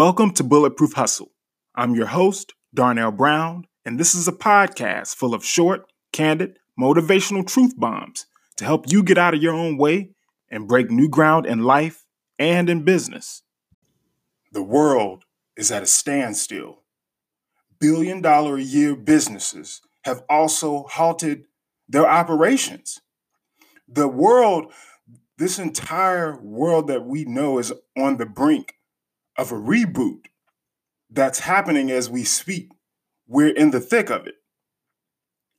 Welcome to Bulletproof Hustle. I'm your host, Darnell Brown, and this is a podcast full of short, candid, motivational truth bombs to help you get out of your own way and break new ground in life and in business. The world is at a standstill. Billion dollar a year businesses have also halted their operations. The world, this entire world that we know, is on the brink of a reboot that's happening as we speak. We're in the thick of it.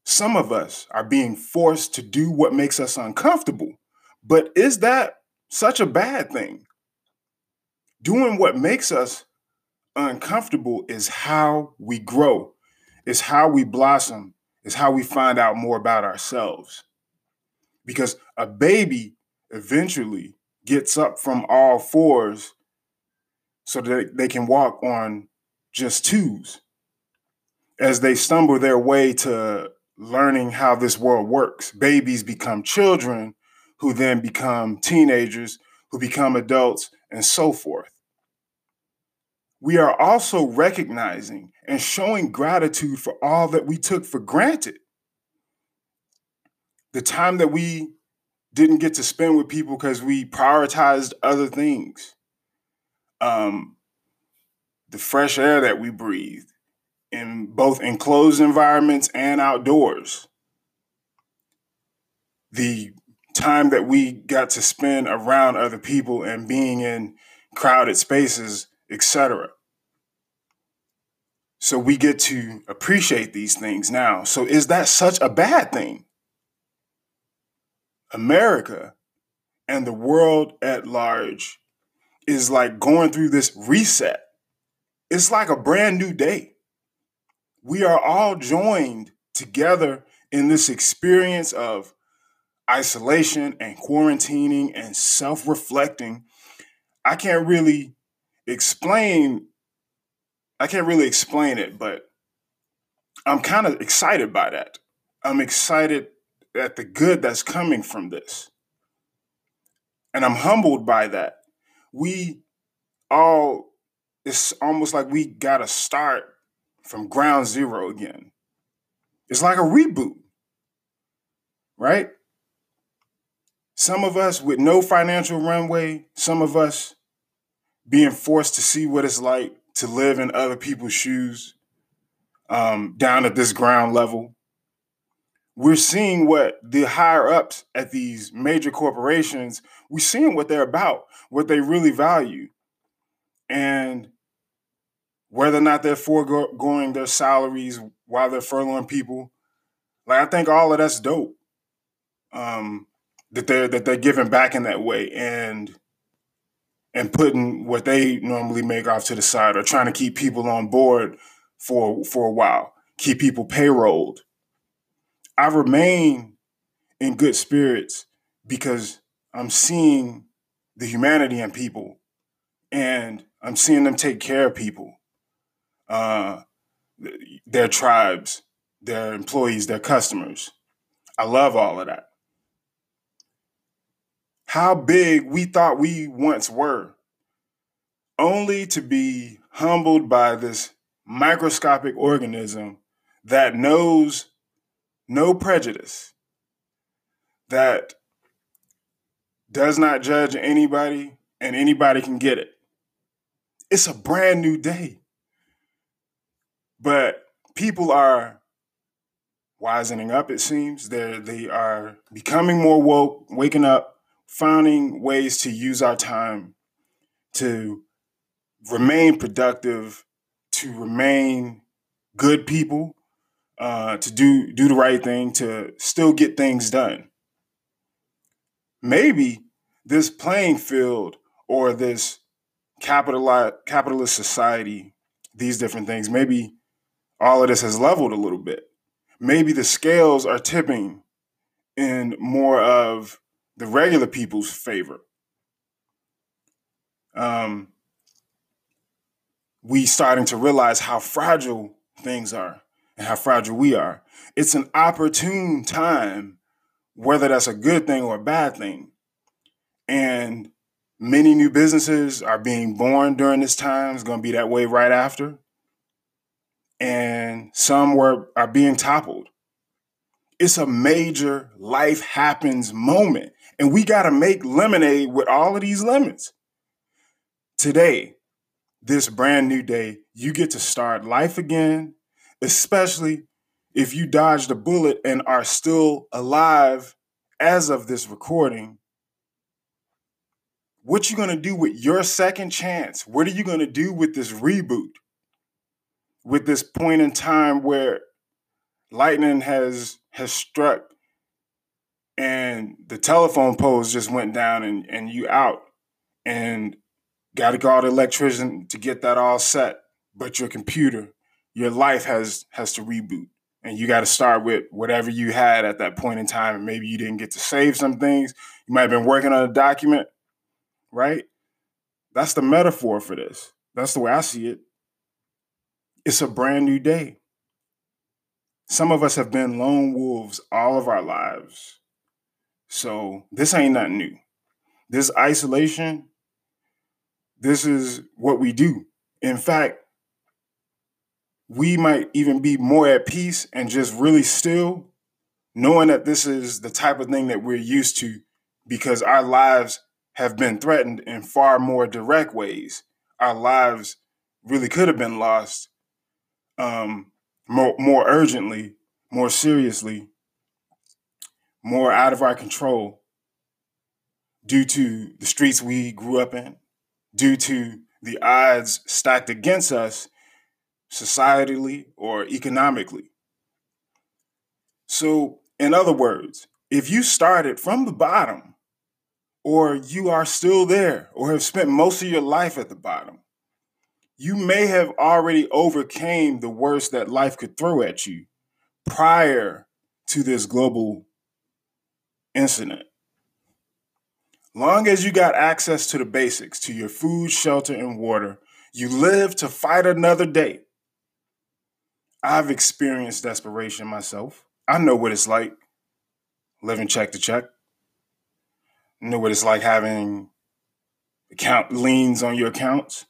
Some of us are being forced to do what makes us uncomfortable. But is that such a bad thing? Doing what makes us uncomfortable is how we grow, is how we blossom, is how we find out more about ourselves. Because a baby eventually gets up from all fours so that they can walk on just twos as they stumble their way to learning how this world works. Babies become children who then become teenagers, who become adults, and so forth. We are also recognizing and showing gratitude for all that we took for granted. The time that we didn't get to spend with people because we prioritized other things um, the fresh air that we breathe in both enclosed environments and outdoors, the time that we got to spend around other people and being in crowded spaces, etc. So we get to appreciate these things now. So is that such a bad thing? America and the world at large is like going through this reset. It's like a brand new day. We are all joined together in this experience of isolation and quarantining and self reflecting. I can't really explain I can't really explain it, but I'm kind of excited by that. I'm excited at the good that's coming from this. And I'm humbled by that we all it's almost like we got to start from ground zero again. It's like a reboot, right? Some of us with no financial runway, some of us being forced to see what it's like to live in other people's shoes um, down at this ground level. We're seeing what the higher ups at these major corporations we're seeing what they're about, what they really value, and whether or not they're foregoing their salaries while they're furloughing people. Like I think all of that's dope. Um, that they're that they're giving back in that way and and putting what they normally make off to the side or trying to keep people on board for for a while, keep people payrolled. I remain in good spirits because I'm seeing the humanity in people and I'm seeing them take care of people, uh, their tribes, their employees, their customers. I love all of that. How big we thought we once were, only to be humbled by this microscopic organism that knows no prejudice, that does not judge anybody, and anybody can get it. It's a brand new day. But people are wisening up, it seems. They're, they are becoming more woke, waking up, finding ways to use our time to remain productive, to remain good people, uh, to do do the right thing, to still get things done maybe this playing field or this capitalist society, these different things, maybe all of this has leveled a little bit. Maybe the scales are tipping in more of the regular people's favor. Um, we starting to realize how fragile things are and how fragile we are. It's an opportune time whether that's a good thing or a bad thing. And Many new businesses are being born during this time. It's going to be that way right after. And some were are being toppled. It's a major life happens moment. And we got to make lemonade with all of these lemons. Today, this brand new day, you get to start life again, especially if you dodged a bullet and are still alive as of this recording what you going to do with your second chance? What are you going to do with this reboot? With this point in time where lightning has has struck and the telephone poles just went down and, and you out and got to call the electrician to get that all set but your computer your life has has to reboot and you got to start with whatever you had at that point in time and maybe you didn't get to save some things you might have been working on a document right? That's the metaphor for this. That's the way I see it. It's a brand new day. Some of us have been lone wolves all of our lives. So this ain't nothing new. This isolation, this is what we do. In fact, we might even be more at peace and just really still, knowing that this is the type of thing that we're used to because our lives have been threatened in far more direct ways. Our lives really could have been lost um, more, more urgently, more seriously, more out of our control due to the streets we grew up in, due to the odds stacked against us societally or economically. So, in other words, if you started from the bottom or you are still there or have spent most of your life at the bottom. You may have already overcame the worst that life could throw at you prior to this global incident. Long as you got access to the basics, to your food, shelter, and water, you live to fight another day. I've experienced desperation myself. I know what it's like living check to check know what it's like having account liens on your accounts,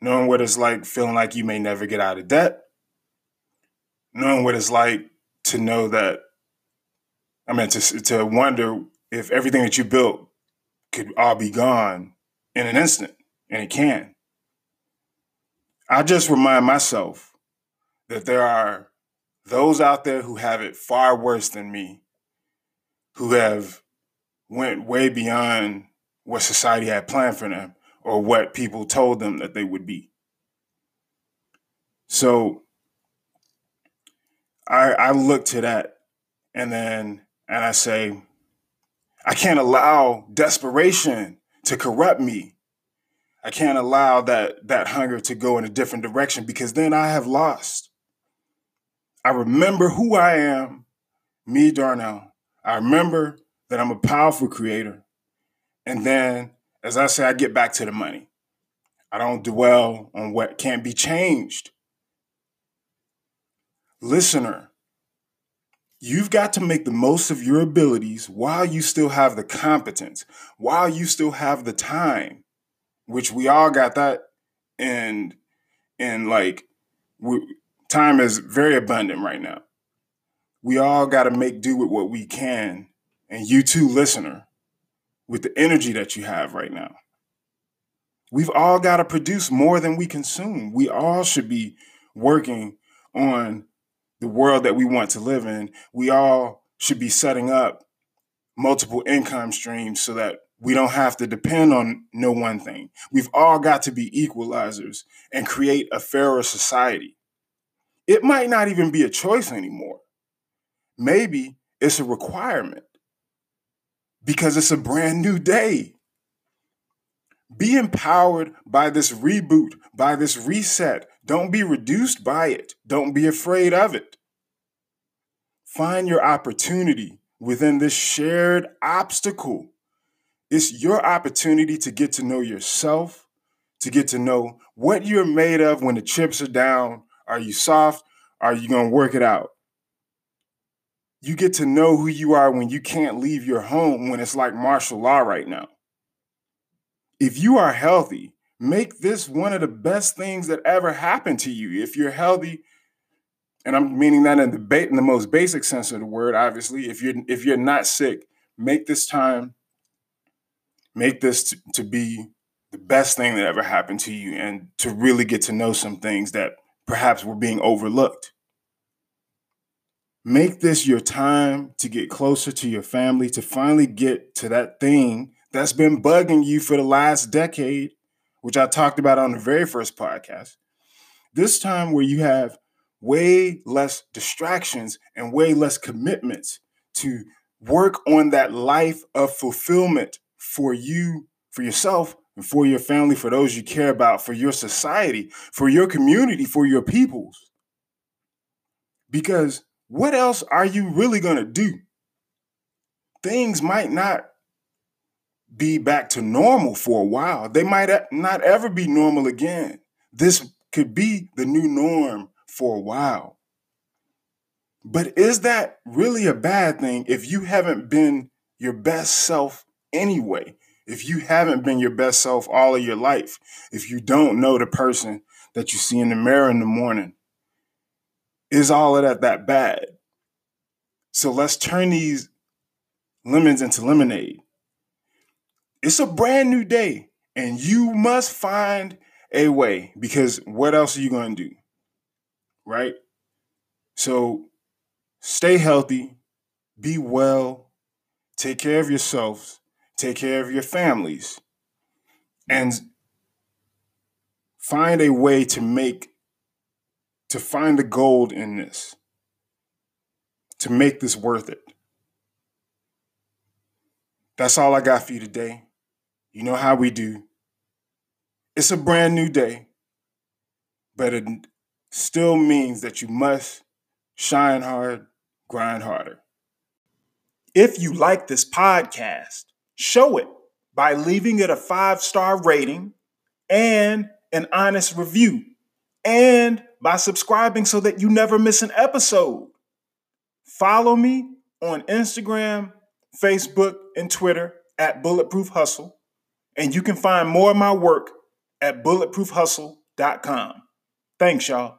knowing what it's like feeling like you may never get out of debt, knowing what it's like to know that, I mean, to, to wonder if everything that you built could all be gone in an instant, and it can. I just remind myself that there are those out there who have it far worse than me, who have went way beyond what society had planned for them or what people told them that they would be. So I I look to that and then and I say, I can't allow desperation to corrupt me. I can't allow that that hunger to go in a different direction because then I have lost. I remember who I am, me Darnell. I remember that I'm a powerful creator. And then, as I say, I get back to the money. I don't dwell on what can't be changed. Listener, you've got to make the most of your abilities while you still have the competence, while you still have the time, which we all got that. And, and like, we, time is very abundant right now. We all got to make do with what we can and you too, listener, with the energy that you have right now. We've all got to produce more than we consume. We all should be working on the world that we want to live in. We all should be setting up multiple income streams so that we don't have to depend on no one thing. We've all got to be equalizers and create a fairer society. It might not even be a choice anymore. Maybe it's a requirement because it's a brand new day. Be empowered by this reboot, by this reset. Don't be reduced by it. Don't be afraid of it. Find your opportunity within this shared obstacle. It's your opportunity to get to know yourself, to get to know what you're made of when the chips are down. Are you soft? Are you going to work it out? you get to know who you are when you can't leave your home when it's like martial law right now. if you are healthy, make this one of the best things that ever happened to you. If you're healthy, and I'm meaning that in the ba- in the most basic sense of the word, obviously, if you're if you're not sick, make this time, make this to, to be the best thing that ever happened to you, and to really get to know some things that perhaps were being overlooked. Make this your time to get closer to your family, to finally get to that thing that's been bugging you for the last decade, which I talked about on the very first podcast. This time where you have way less distractions and way less commitments to work on that life of fulfillment for you, for yourself, and for your family, for those you care about, for your society, for your community, for your peoples. Because what else are you really going to do? Things might not be back to normal for a while. They might not ever be normal again. This could be the new norm for a while. But is that really a bad thing if you haven't been your best self anyway? If you haven't been your best self all of your life, if you don't know the person that you see in the mirror in the morning, is all of that that bad? So let's turn these lemons into lemonade. It's a brand new day, and you must find a way because what else are you going to do? Right? So stay healthy, be well, take care of yourselves, take care of your families, and find a way to make, to find the gold in this to make this worth it. That's all I got for you today. You know how we do. It's a brand new day, but it still means that you must shine hard, grind harder. If you like this podcast, show it by leaving it a five star rating and an honest review, and by subscribing so that you never miss an episode. Follow me on Instagram, Facebook, and Twitter at Bulletproof Hustle. And you can find more of my work at bulletproofhustle.com. Thanks, y'all.